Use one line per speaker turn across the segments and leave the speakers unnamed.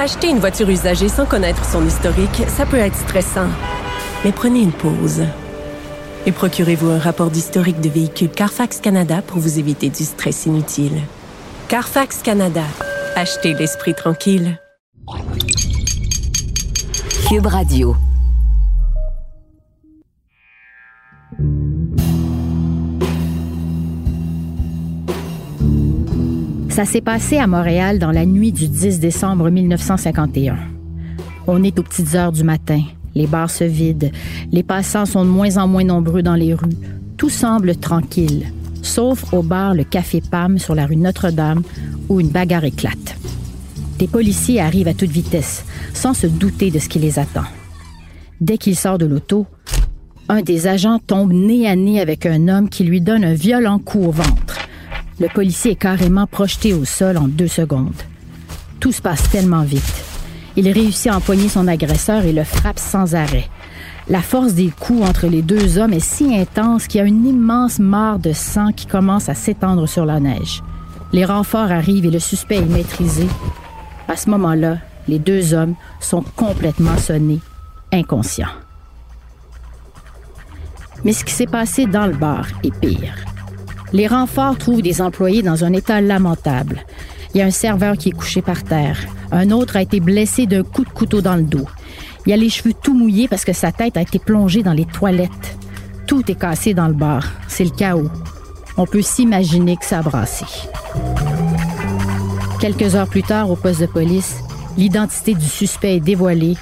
Acheter une voiture usagée sans connaître son historique, ça peut être stressant. Mais prenez une pause. Et procurez-vous un rapport d'historique de véhicule Carfax Canada pour vous éviter du stress inutile. Carfax Canada. Achetez l'esprit tranquille.
Cube Radio.
Ça s'est passé à Montréal dans la nuit du 10 décembre 1951. On est aux petites heures du matin. Les bars se vident. Les passants sont de moins en moins nombreux dans les rues. Tout semble tranquille, sauf au bar Le Café Pam sur la rue Notre-Dame où une bagarre éclate. Des policiers arrivent à toute vitesse, sans se douter de ce qui les attend. Dès qu'il sort de l'auto, un des agents tombe nez à nez avec un homme qui lui donne un violent coup au ventre. Le policier est carrément projeté au sol en deux secondes. Tout se passe tellement vite. Il réussit à empoigner son agresseur et le frappe sans arrêt. La force des coups entre les deux hommes est si intense qu'il y a une immense mare de sang qui commence à s'étendre sur la neige. Les renforts arrivent et le suspect est maîtrisé. À ce moment-là, les deux hommes sont complètement sonnés, inconscients. Mais ce qui s'est passé dans le bar est pire. Les renforts trouvent des employés dans un état lamentable. Il y a un serveur qui est couché par terre. Un autre a été blessé d'un coup de couteau dans le dos. Il a les cheveux tout mouillés parce que sa tête a été plongée dans les toilettes. Tout est cassé dans le bar. C'est le chaos. On peut s'imaginer que ça a brassé. Quelques heures plus tard, au poste de police, l'identité du suspect est dévoilée.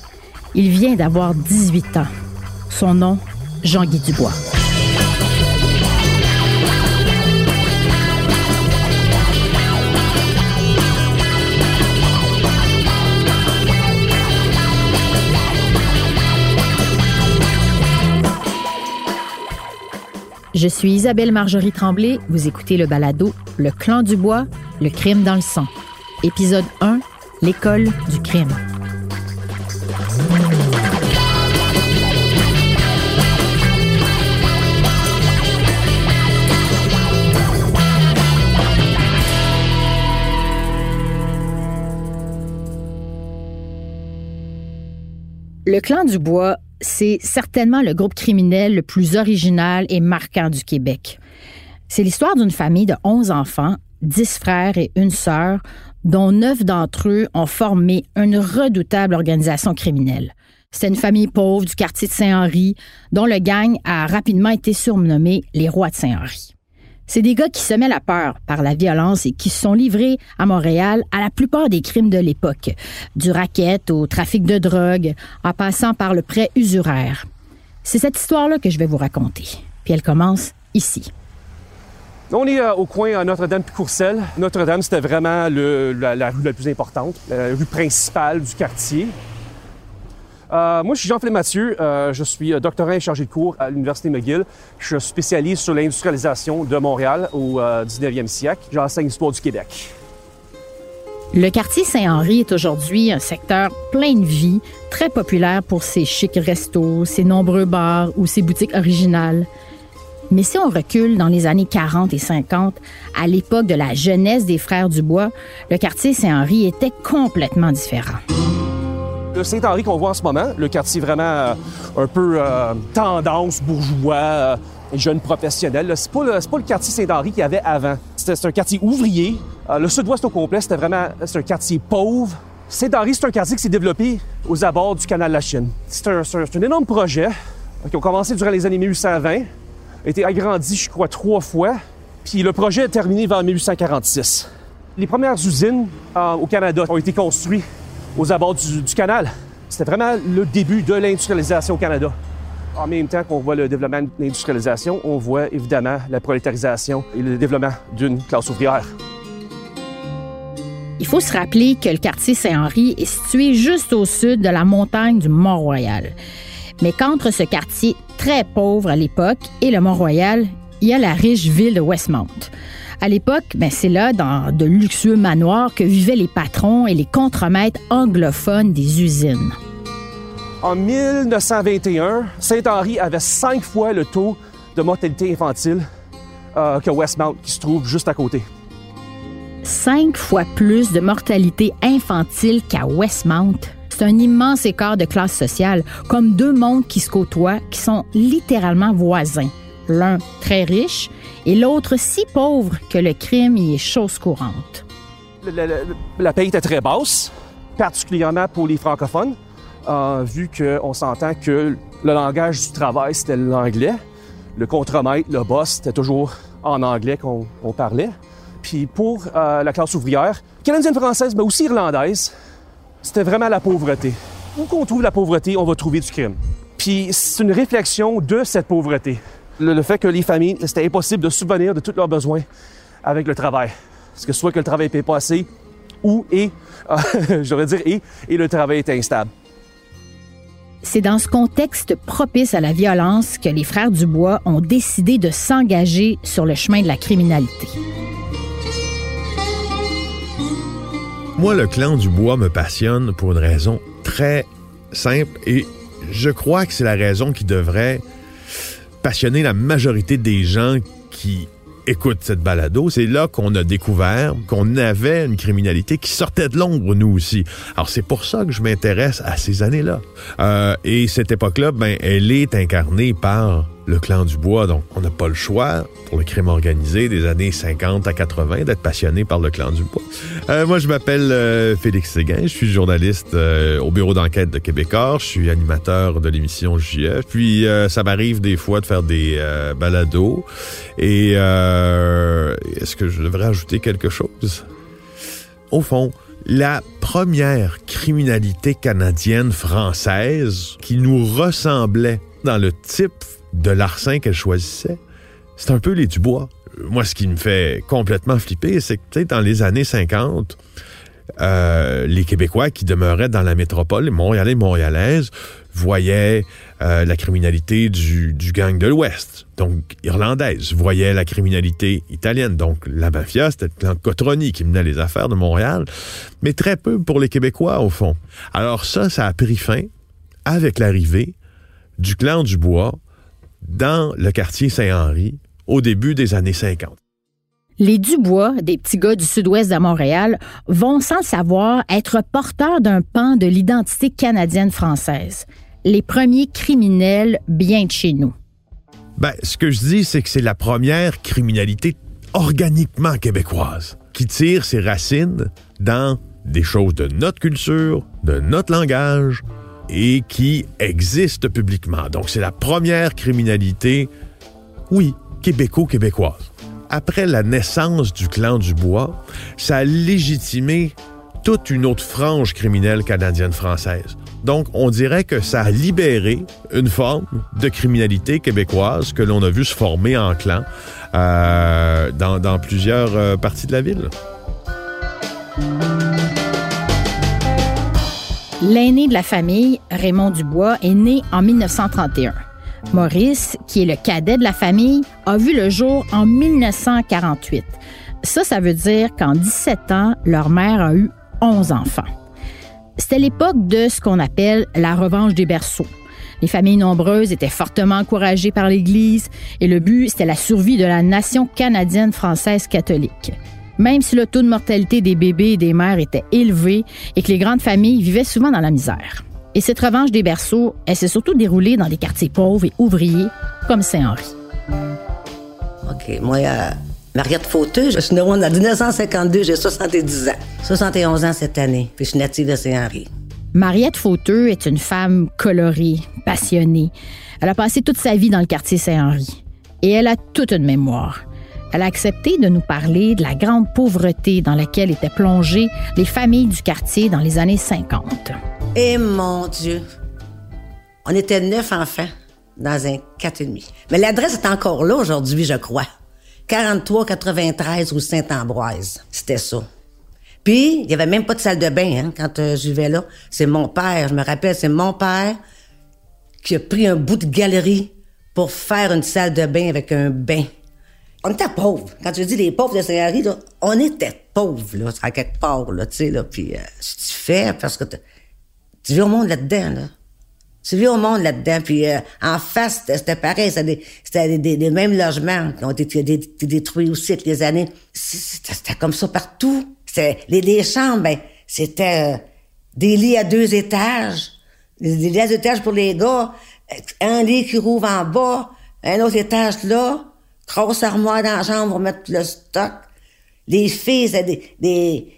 Il vient d'avoir 18 ans. Son nom, Jean-Guy Dubois. Je suis Isabelle Marjorie Tremblay. Vous écoutez le balado Le clan du bois, le crime dans le sang. Épisode 1, l'école du crime. Le clan du bois, c'est certainement le groupe criminel le plus original et marquant du Québec. C'est l'histoire d'une famille de 11 enfants, 10 frères et une sœur, dont neuf d'entre eux ont formé une redoutable organisation criminelle. C'est une famille pauvre du quartier de Saint-Henri, dont le gang a rapidement été surnommé les rois de Saint-Henri. C'est des gars qui semaient la peur par la violence et qui se sont livrés à Montréal à la plupart des crimes de l'époque, du racket au trafic de drogue, en passant par le prêt usuraire. C'est cette histoire-là que je vais vous raconter. Puis elle commence ici.
On est euh, au coin à Notre-Dame puis Courcelles. Notre-Dame, c'était vraiment la rue la plus importante, la rue principale du quartier. Euh, moi, je suis Jean-Philippe Mathieu. Euh, je suis euh, doctorant et chargé de cours à l'Université McGill. Je spécialise sur l'industrialisation de Montréal au euh, 19e siècle. J'enseigne l'histoire du Québec.
Le quartier Saint-Henri est aujourd'hui un secteur plein de vie, très populaire pour ses chics restos, ses nombreux bars ou ses boutiques originales. Mais si on recule dans les années 40 et 50, à l'époque de la jeunesse des frères Dubois, le quartier Saint-Henri était complètement différent.
Le Saint-Henri qu'on voit en ce moment, le quartier vraiment euh, un peu euh, tendance bourgeois, euh, jeune professionnel, là, c'est pas, le- quartier Saint-Henri qu'il y avait avant. C'est un quartier ouvrier. Le sud-ouest au complet, c'était vraiment un quartier pauvre. Saint-Henri, c'est un quartier qui s'est développé aux abords du canal de la Chine. C'est un, énorme projet qui a commencé durant les années 1820, a été agrandi, je crois, trois fois, puis le projet est terminé vers 1846. Les premières usines au Canada ont été construites aux abords du, du canal. C'était vraiment le début de l'industrialisation au Canada. En même temps qu'on voit le développement de l'industrialisation, on voit évidemment la prolétarisation et le développement d'une classe ouvrière.
Il faut se rappeler que le quartier Saint-Henri est situé juste au sud de la montagne du Mont-Royal. Mais qu'entre ce quartier très pauvre à l'époque et le Mont-Royal, il y a la riche ville de Westmount. À l'époque, ben c'est là, dans de luxueux manoirs, que vivaient les patrons et les contremaîtres anglophones des usines.
En 1921, Saint-Henri avait cinq fois le taux de mortalité infantile euh, que Westmount, qui se trouve juste à côté.
Cinq fois plus de mortalité infantile qu'à Westmount. C'est un immense écart de classe sociale, comme deux mondes qui se côtoient, qui sont littéralement voisins. L'un très riche et l'autre si pauvre que le crime y est chose courante.
La, paye était très basse, particulièrement pour les francophones, euh, vu qu'on s'entend que le langage du travail, c'était l'anglais. Le contremaître, le boss, c'était toujours en anglais qu'on parlait. Puis pour euh, la classe ouvrière, canadienne-française, mais aussi irlandaise, c'était vraiment la pauvreté. Où qu'on trouve la pauvreté, on va trouver du crime. Puis c'est une réflexion de cette pauvreté. Le, le fait que les familles, c'était impossible de subvenir de tous leurs besoins avec le travail. Parce que soit que le travail ne paye pas assez, ou et, euh, je devrais dire et, et le travail est instable.
C'est dans ce contexte propice à la violence que les frères Dubois ont décidé de s'engager sur le chemin de la criminalité.
Moi, le clan Dubois me passionne pour une raison très simple et je crois que c'est la raison qui devrait passionner la majorité des gens qui écoutent cette balado. C'est là qu'on a découvert qu'on avait une criminalité qui sortait de l'ombre, nous aussi. Alors, c'est pour ça que je m'intéresse à ces années-là. Euh, et cette époque-là, ben, elle est incarnée par le clan du bois. Donc, on n'a pas le choix, pour le crime organisé des années 50 à 80, d'être passionné par le clan du bois. Euh, moi, je m'appelle euh, Félix Séguin. Je suis journaliste euh, au bureau d'enquête de Québécois. Je suis animateur de l'émission JF. Puis, euh, ça m'arrive des fois de faire des balados. Et est-ce que je devrais ajouter quelque chose? Au fond, la première criminalité canadienne française qui nous ressemblait dans le type de larcin qu'elle choisissait, c'est un peu les Dubois. Moi, ce qui me fait complètement flipper, c'est que dans les années 50, euh, les Québécois qui demeuraient dans la métropole, les Montréalais et Montréalaises, voyaient euh, la criminalité du, du gang de l'Ouest, donc irlandaise, voyaient la criminalité italienne, donc la mafia, c'était le clan qui menait les affaires de Montréal, mais très peu pour les Québécois, au fond. Alors ça, ça a pris fin avec l'arrivée du clan du Bois dans le quartier Saint-Henri au début des années 50.
Les Dubois, des petits gars du sud-ouest de Montréal, vont sans le savoir être porteurs d'un pan de l'identité canadienne-française. Les premiers criminels bien de chez nous.
Ben, ce que je dis, c'est que c'est la première criminalité organiquement québécoise qui tire ses racines dans des choses de notre culture, de notre langage et qui existe publiquement. Donc, c'est la première criminalité, oui, québéco-québécoise. Après la naissance du clan du Bois, ça a légitimé toute une autre frange criminelle canadienne-française. Donc, on dirait que ça a libéré une forme de criminalité québécoise que l'on a vu se former en clan euh, dans, dans, plusieurs euh, parties de la ville.
L'aîné de la famille, Raymond Dubois, est né en 1931. Maurice, qui est le cadet de la famille, a vu le jour en 1948. Ça, ça veut dire qu'en 17 ans, leur mère a eu 11 enfants. C'était l'époque de ce qu'on appelle la revanche des berceaux. Les familles nombreuses étaient fortement encouragées par l'Église et le but, c'était la survie de la nation canadienne française catholique. Même si le taux de mortalité des bébés et des mères était élevé et que les grandes familles vivaient souvent dans la misère. Et cette revanche des berceaux, elle s'est surtout déroulée dans des quartiers pauvres et ouvriers comme Saint-Henri.
OK, moi, euh, Mariette Fauteux, je suis née en 1952, j'ai 70 ans. 71 ans cette année, puis je suis native de Saint-Henri.
Mariette Fauteux est une femme colorée, passionnée. Elle a passé toute sa vie dans le quartier Saint-Henri. Et elle a toute une mémoire. Elle a accepté de nous parler de la grande pauvreté dans laquelle étaient plongées les familles du quartier dans les années 50.
Eh mon Dieu! On était neuf enfants dans un quatre et demi. Mais l'adresse est encore là aujourd'hui, je crois. 43-93 rue Saint-Ambroise. C'était ça. Puis, il n'y avait même pas de salle de bain hein, quand euh, je là. C'est mon père, je me rappelle, c'est mon père qui a pris un bout de galerie pour faire une salle de bain avec un bain. On était pauvres. Quand je dis les pauvres de Saint-Henri, on était pauvres, là, à quelque part, là, tu sais, là. Puis, euh, tu fais, parce que tu vis au monde là-dedans, là. Tu vis au monde là-dedans. Puis, euh, en face, c'était pareil. C'était des, des, mêmes logements qui ont été, détruits aussi avec les années. C'était comme ça partout. Les, les chambres, ben, c'était euh, des lits à deux étages. Des lits à deux étages pour les gars. Un lit qui rouvre en bas. Un autre étage là grosse armoire dans la chambre pour mettre le stock. Les filles, c'est des, des,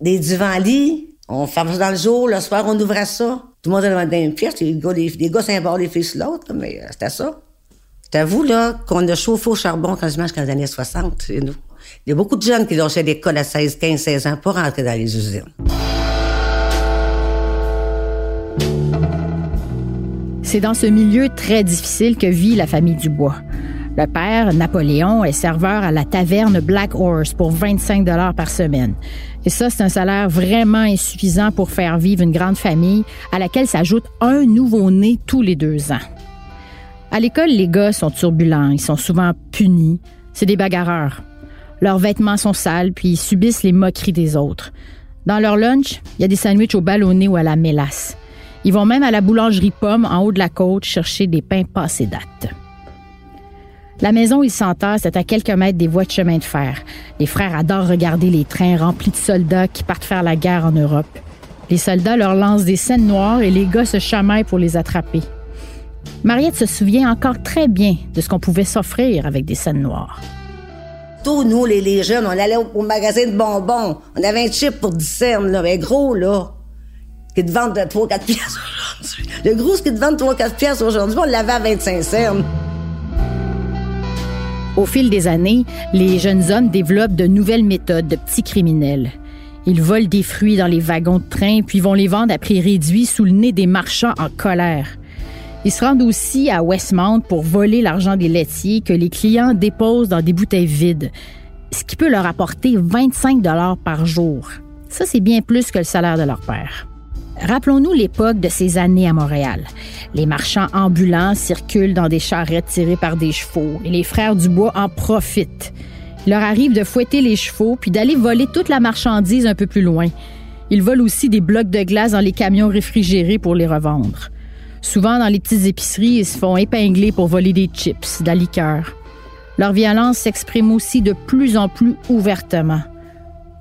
des divans-lits. On ferme ça dans le jour, le soir, on ouvrait ça. Tout le monde dans une pièce, les gars, les, les gars les filles sur l'autre, mais euh, c'était ça. C'est vous, là, qu'on a chauffé au charbon quasiment jusqu'à les années 60, chez nous. Il y a beaucoup de jeunes qui lâchaient l'école à 16, 15, 16 ans pour rentrer dans les usines.
C'est dans ce milieu très difficile que vit la famille Dubois. Le père, Napoléon, est serveur à la taverne Black Horse pour 25 dollars par semaine. Et ça, c'est un salaire vraiment insuffisant pour faire vivre une grande famille à laquelle s'ajoute un nouveau-né tous les deux ans. À l'école, les gars sont turbulents, ils sont souvent punis. C'est des bagarreurs. Leurs vêtements sont sales, puis ils subissent les moqueries des autres. Dans leur lunch, il y a des sandwichs au ballonné ou à la mélasse. Ils vont même à la boulangerie Pomme en haut de la côte chercher des pains passés date. La maison où ils s'entassent est à quelques mètres des voies de chemin de fer. Les frères adorent regarder les trains remplis de soldats qui partent faire la guerre en Europe. Les soldats leur lancent des scènes noires et les gars se chamaillent pour les attraper. Mariette se souvient encore très bien de ce qu'on pouvait s'offrir avec des scènes noires.
Tous nous, les, jeunes, on allait au, magasin de bonbons. On avait un chip pour 10 cents, là, mais gros, là, qui te vendent 3-4 pièces aujourd'hui. Le gros, ce qui te vendent 3-4 pièces aujourd'hui, on l'avait à 25 cents.
Au fil des années, les jeunes hommes développent de nouvelles méthodes de petits criminels. Ils volent des fruits dans les wagons de train puis vont les vendre à prix réduit sous le nez des marchands en colère. Ils se rendent aussi à Westmount pour voler l'argent des laitiers que les clients déposent dans des bouteilles vides, ce qui peut leur apporter 25 dollars par jour. Ça, c'est bien plus que le salaire de leur père. Rappelons-nous l'époque de ces années à Montréal. Les marchands ambulants circulent dans des charrettes tirées par des chevaux et les frères Dubois en profitent. Il leur arrive de fouetter les chevaux puis d'aller voler toute la marchandise un peu plus loin. Ils volent aussi des blocs de glace dans les camions réfrigérés pour les revendre. Souvent, dans les petites épiceries, ils se font épingler pour voler des chips, de la liqueur. Leur violence s'exprime aussi de plus en plus ouvertement.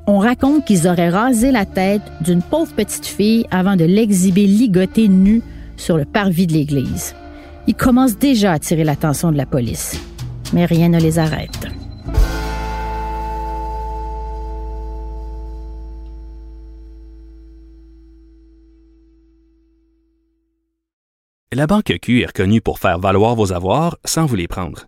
On raconte qu'ils auraient rasé la tête d'une pauvre petite fille avant de l'exhiber ligotée nue sur le parvis de l'église. Ils commencent déjà à attirer l'attention de la police, mais rien ne les arrête.
La Banque Q est reconnue pour faire valoir vos avoirs sans vous les prendre.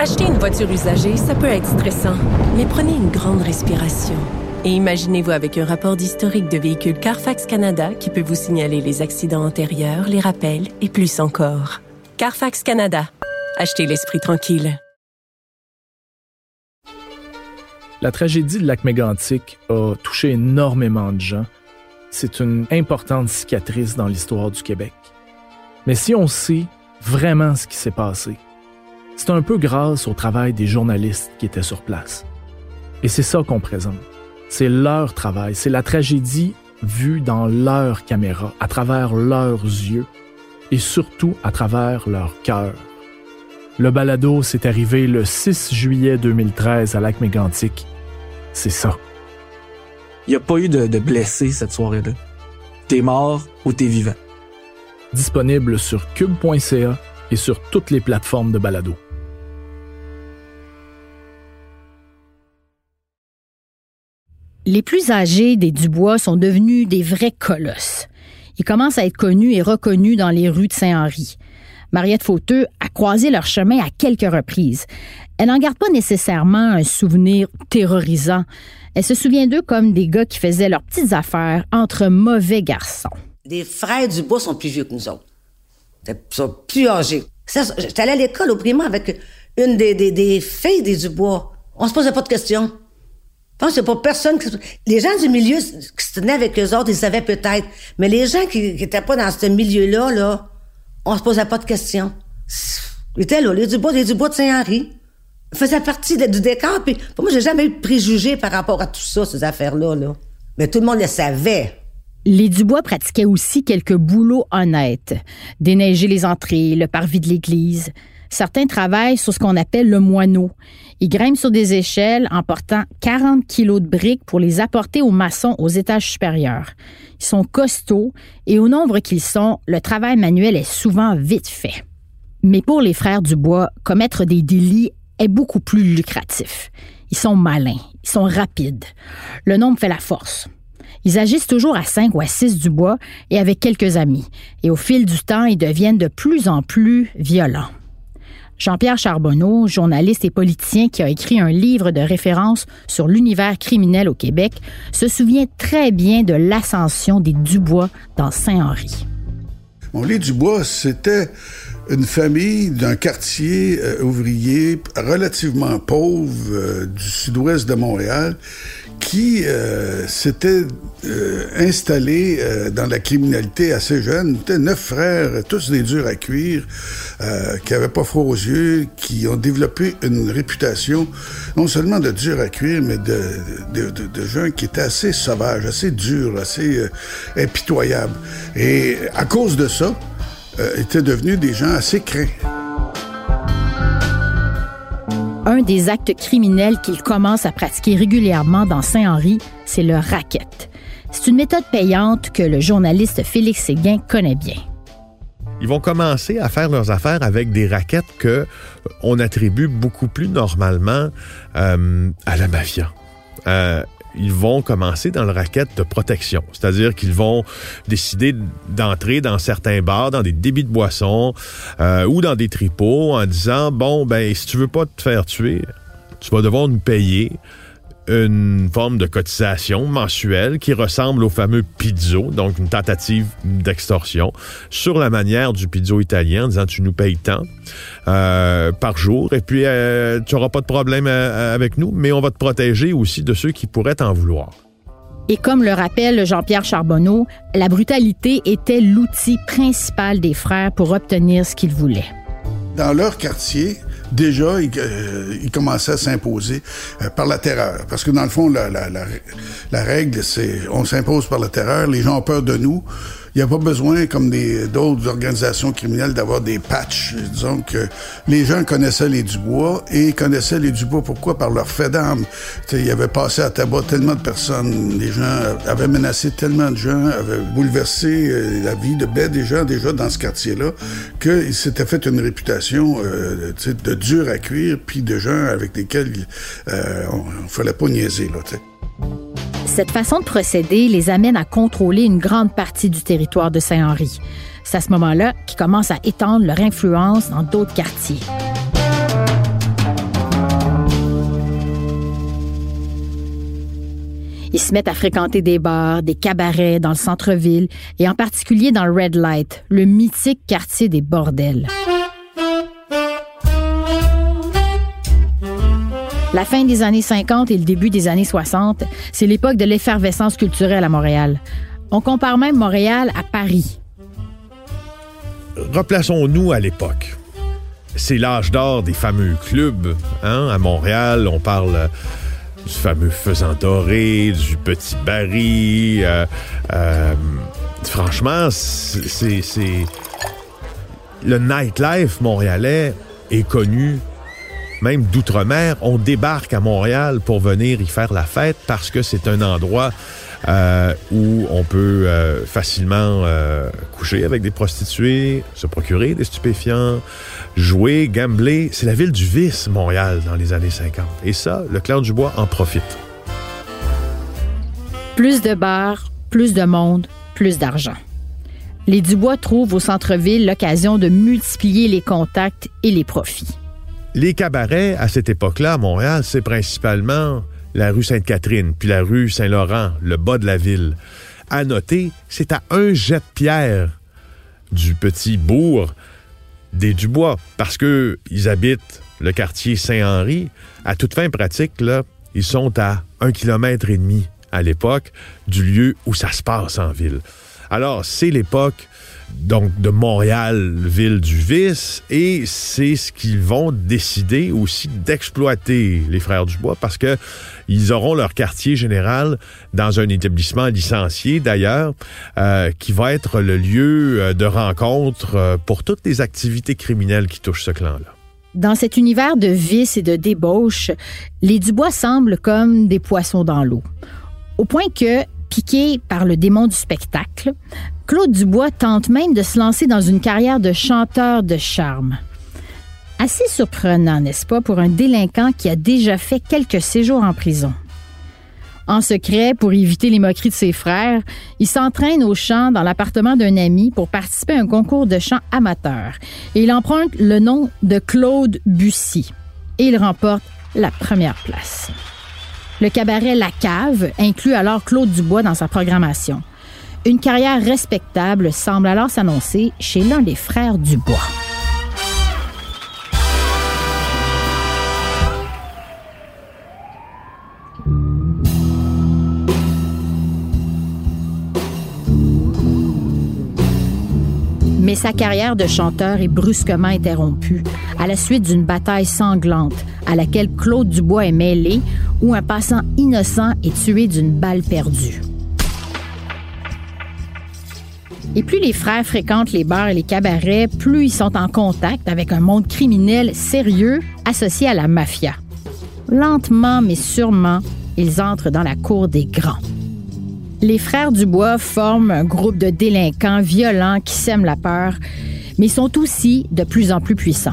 Acheter une voiture usagée, ça peut être stressant, mais prenez une grande respiration. Et imaginez-vous avec un rapport d'historique de véhicule Carfax Canada qui peut vous signaler les accidents antérieurs, les rappels et plus encore. Carfax Canada. Achetez l'esprit tranquille.
La tragédie de lac mégantic a touché énormément de gens. C'est une importante cicatrice dans l'histoire du Québec. Mais si on sait vraiment ce qui s'est passé, c'est un peu grâce au travail des journalistes qui étaient sur place. Et c'est ça qu'on présente. C'est leur travail, c'est la tragédie vue dans leur caméra, à travers leurs yeux et surtout à travers leur cœur. Le balado s'est arrivé le 6 juillet 2013 à Lac Mégantic. C'est ça.
Il n'y a pas eu de, de blessés cette soirée-là. T'es mort ou t'es vivant.
Disponible sur cube.ca et sur toutes les plateformes de balado.
Les plus âgés des Dubois sont devenus des vrais colosses. Il commence à être connu et reconnu dans les rues de Saint-Henri. Mariette Fauteux a croisé leur chemin à quelques reprises. Elle n'en garde pas nécessairement un souvenir terrorisant. Elle se souvient d'eux comme des gars qui faisaient leurs petites affaires entre mauvais garçons.
Les frères Dubois sont plus vieux que nous autres. Ils sont plus âgés. J'étais à l'école au primaire avec une des, des, filles des Dubois. On se posait pas de questions. Je pense qu'il n'y pas personne qui... Les gens du milieu qui se tenaient avec eux autres, ils savaient peut-être. Mais les gens qui n'étaient pas dans ce milieu-là, là, on se posait pas de questions. Ils étaient là, les Dubois, les Dubois de Saint-Henri. Faisaient partie du décor. Puis pour moi, j'ai jamais eu de préjugés par rapport à tout ça, ces affaires-là. Là. Mais tout le monde le savait.
Les Dubois pratiquaient aussi quelques boulots honnêtes. Déneiger les entrées, le parvis de l'église. Certains travaillent sur ce qu'on appelle le moineau. Ils grimpent sur des échelles en portant 40 kilos de briques pour les apporter aux maçons aux étages supérieurs. Ils sont costauds et au nombre qu'ils sont, le travail manuel est souvent vite fait. Mais pour les frères Dubois, commettre des délits est beaucoup plus lucratif. Ils sont malins, ils sont rapides. Le nombre fait la force. Ils agissent toujours à 5 ou à 6 Dubois et avec quelques amis. Et au fil du temps, ils deviennent de plus en plus violents. Jean-Pierre Charbonneau, journaliste et politicien qui a écrit un livre de référence sur l'univers criminel au Québec, se souvient très bien de l'ascension des Dubois dans Saint-Henri.
Les Dubois, c'était une famille d'un quartier euh, ouvrier relativement pauvre euh, du sud-ouest de Montréal qui euh, s'était euh, euh, dans la criminalité assez jeune. C'était neuf frères, tous des durs à cuire, qui n'avaient pas froid aux yeux, qui ont développé une réputation non seulement de durs à cuire, mais de, de, de, de gens qui étaient assez sauvages, assez durs, assez impitoyables. Et à cause de ça, étaient devenus des gens assez craints
un des actes criminels qu'il commence à pratiquer régulièrement dans Saint-Henri, c'est le racket. C'est une méthode payante que le journaliste Félix Séguin connaît bien.
Ils vont commencer à faire leurs affaires avec des raquettes que on attribue beaucoup plus normalement euh, à la mafia. Euh, ils vont commencer dans le racket de protection. C'est-à-dire qu'ils vont décider d'entrer dans certains bars, dans des débits de boissons euh, ou dans des tripots en disant, bon, ben, si tu veux pas te faire tuer, tu vas devoir nous payer une forme de cotisation mensuelle qui ressemble au fameux pizzo, donc une tentative d'extorsion, sur la manière du pizzo italien, en disant tu nous payes tant euh, par jour, et puis euh, tu n'auras pas de problème euh, avec nous, mais on va te protéger aussi de ceux qui pourraient t'en vouloir.
Et comme le rappelle Jean-Pierre Charbonneau, la brutalité était l'outil principal des frères pour obtenir ce qu'ils voulaient.
Dans leur quartier, déjà, il, euh, commençait à s'imposer euh, par la terreur. Parce que dans le fond, la, la, la, la règle, c'est on s'impose par la terreur, les gens ont peur de nous. N'y a pas besoin, comme d'autres organisations criminelles, d'avoir des patchs. Disons que les gens connaissaient les Dubois et connaissaient les Dubois. Pourquoi? Par leur fait d'âme. Ils avaient passé à tabac tellement de personnes. Les gens avaient menacé tellement de gens, avaient bouleversé euh, la vie de baie des gens déjà dans ce quartier-là, qu'ils s'étaient fait une réputation euh, de dur à cuire, puis de gens avec lesquels euh, on ne fallait pas niaiser. Là,
cette façon de procéder les amène à contrôler une grande partie du territoire de Saint-Henri. C'est à ce moment-là qu'ils commencent à étendre leur influence dans d'autres quartiers. Ils se mettent à fréquenter des bars, des cabarets dans le centre-ville et en particulier dans le Red Light, le mythique quartier des bordels. La fin des années 50 et le début des années 60, c'est l'époque de l'effervescence culturelle à Montréal. On compare même Montréal à Paris.
Replaçons-nous à l'époque. C'est l'âge d'or des fameux clubs. Hein? À Montréal, on parle du fameux Faisant Doré, du Petit Barry. Euh, euh, franchement, c'est... Le nightlife montréalais est connu même d'outre-mer, on débarque à Montréal pour venir y faire la fête parce que c'est un endroit euh, où on peut euh, facilement euh, coucher avec des prostituées, se procurer des stupéfiants, jouer, gambler. C'est la ville du vice, Montréal, dans les années 50. Et ça, le clan du bois en profite.
Plus de bars, plus de monde, plus d'argent. Les Dubois trouvent au centre-ville l'occasion de multiplier les contacts et les profits.
Les cabarets, à cette époque-là, à Montréal, c'est principalement la rue Sainte-Catherine, puis la rue Saint-Laurent, le bas de la ville. À noter, c'est à un jet de pierre du petit bourg des Dubois, parce que ils habitent le quartier Saint-Henri. À toute fin pratique, là, ils sont à un kilomètre et demi à l'époque du lieu où ça se passe en ville. Alors, c'est l'époque donc de Montréal, ville du vice, et c'est ce qu'ils vont décider aussi d'exploiter les frères Dubois parce que ils auront leur quartier général dans un établissement licencié d'ailleurs, euh, qui va être le lieu euh, de rencontre euh, pour toutes les activités criminelles qui touchent ce clan-là.
Dans cet univers de vice et de débauche, les Dubois semblent comme des poissons dans l'eau. Au point que, piqué par le démon du spectacle, Claude Dubois tente même de se lancer dans une carrière de chanteur de charme. Assez surprenant, n'est-ce pas, pour un délinquant qui a déjà fait quelques séjours en prison. En secret, pour éviter les moqueries de ses frères, il s'entraîne au chant dans l'appartement d'un ami pour participer à un concours de chant amateur. Et il emprunte le nom de Claude Bussy. Et il remporte la première place. Le cabaret La Cave inclut alors Claude Dubois dans sa programmation. Une carrière respectable semble alors s'annoncer chez l'un des frères Dubois. Mais sa carrière de chanteur est brusquement interrompue à la suite d'une bataille sanglante à laquelle Claude Dubois est mêlé, où un passant innocent est tué d'une balle perdue. Et plus les frères fréquentent les bars et les cabarets, plus ils sont en contact avec un monde criminel sérieux associé à la mafia. Lentement mais sûrement, ils entrent dans la cour des grands. Les frères Dubois forment un groupe de délinquants violents qui sèment la peur, mais sont aussi de plus en plus puissants.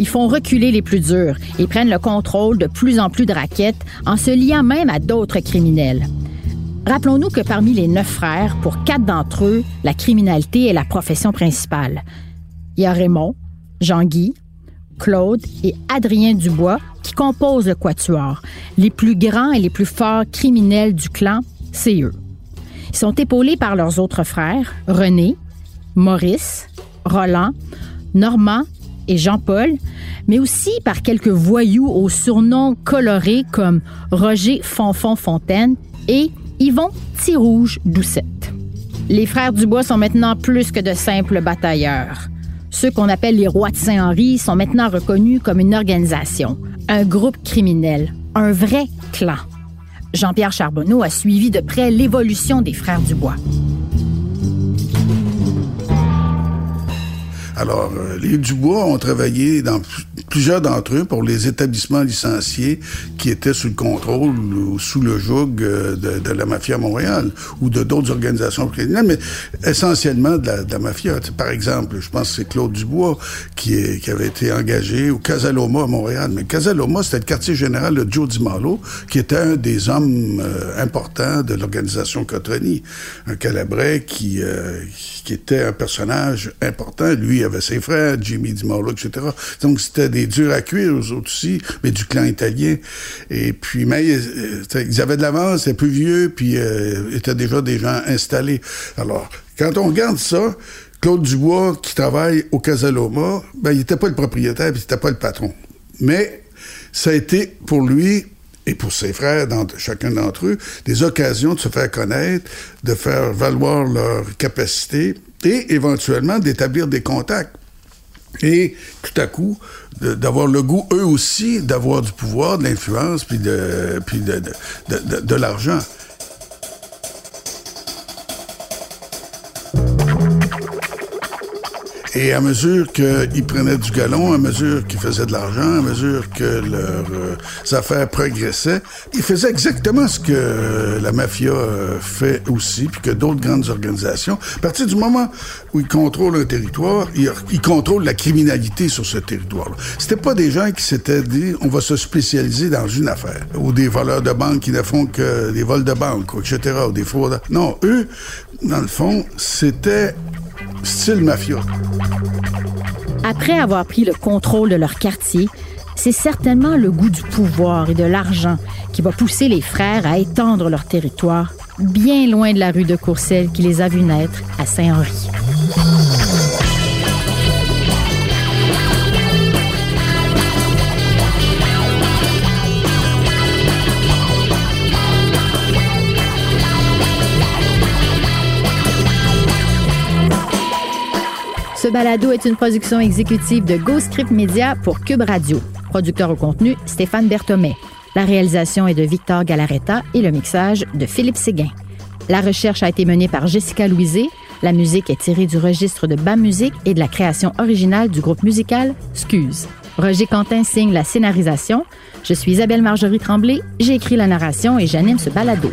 Ils font reculer les plus durs et prennent le contrôle de plus en plus de raquettes en se liant même à d'autres criminels. Rappelons-nous que parmi les neuf frères, pour quatre d'entre eux, la criminalité est la profession principale. Il y a Raymond, Jean-Guy, Claude et Adrien Dubois qui composent le quatuor. Les plus grands et les plus forts criminels du clan, c'est eux. Ils sont épaulés par leurs autres frères, René, Maurice, Roland, Normand et Jean-Paul, mais aussi par quelques voyous aux surnoms colorés comme Roger Fonfon Fontaine et Yvon Tirouge Doucette. Les frères Dubois sont maintenant plus que de simples batailleurs. Ceux qu'on appelle les rois de Saint-Henri sont maintenant reconnus comme une organisation, un groupe criminel, un vrai clan. Jean-Pierre Charbonneau a suivi de près l'évolution des frères Dubois.
Alors, euh, les Dubois ont travaillé dans plusieurs d'entre eux pour les établissements licenciés qui étaient sous le contrôle ou sous le joug euh, de, la mafia Montréal ou de d'autres organisations criminelles, mais essentiellement de la, mafia. par exemple, je pense que c'est Claude Dubois qui, avait été engagé au Casaloma à Montréal. Mais Casaloma, c'était le quartier général de Joe Di Malo, qui était un des hommes euh, importants de l'organisation Cotroni. Un Calabrais qui, qui était un personnage important. Lui, avait ses frères, Jimmy DiMauro, etc. Donc, c'était des durs à cuire, eux autres aussi, mais du clan italien. Et puis, euh, ils avaient de l'avance, c'était plus vieux, puis euh, étaient déjà des gens installés. Alors, quand on regarde ça, Claude Dubois, qui travaille au Casaloma, ben, il n'était pas le propriétaire, puis il n'était pas le patron. Mais ça a été pour lui et pour ses frères, chacun d'entre eux, des occasions de se faire connaître, de faire valoir leur capacité et éventuellement d'établir des contacts. Et tout à coup, d'avoir le goût, eux aussi, d'avoir du pouvoir, de l'influence, puis de, puis de, de, de l'argent. Et à mesure qu'ils prenaient du galon, à mesure qu'ils faisaient de l'argent, à mesure que leurs euh, affaires progressaient, ils faisaient exactement ce que la mafia euh, fait aussi, puis que d'autres grandes organisations. À partir du moment où ils contrôlent un territoire, ils, ils contrôlent la criminalité sur ce territoire-là. C'était pas des gens qui s'étaient dit on va se spécialiser dans une affaire, ou des voleurs de banque qui ne font que des vols de banque, etc., ou des fraudes. Non, eux, dans le fond, c'était mafia.
Après avoir pris le contrôle de leur quartier, c'est certainement le goût du pouvoir et de l'argent qui va pousser les frères à étendre leur territoire bien loin de la rue de Courcelles qui les a vus naître à Saint-Henri. Balado est une production exécutive de Script Media pour Cube Radio. Producteur au contenu, Stéphane Berthomet. La réalisation est de Victor Galaretta et le mixage de Philippe Séguin. La recherche a été menée par Jessica Louisé. La musique est tirée du registre de BAM Musique et de la création originale du groupe musical Scuse. Roger Quentin signe la scénarisation. Je suis Isabelle Marjorie Tremblay, j'ai écrit la narration et j'anime ce balado.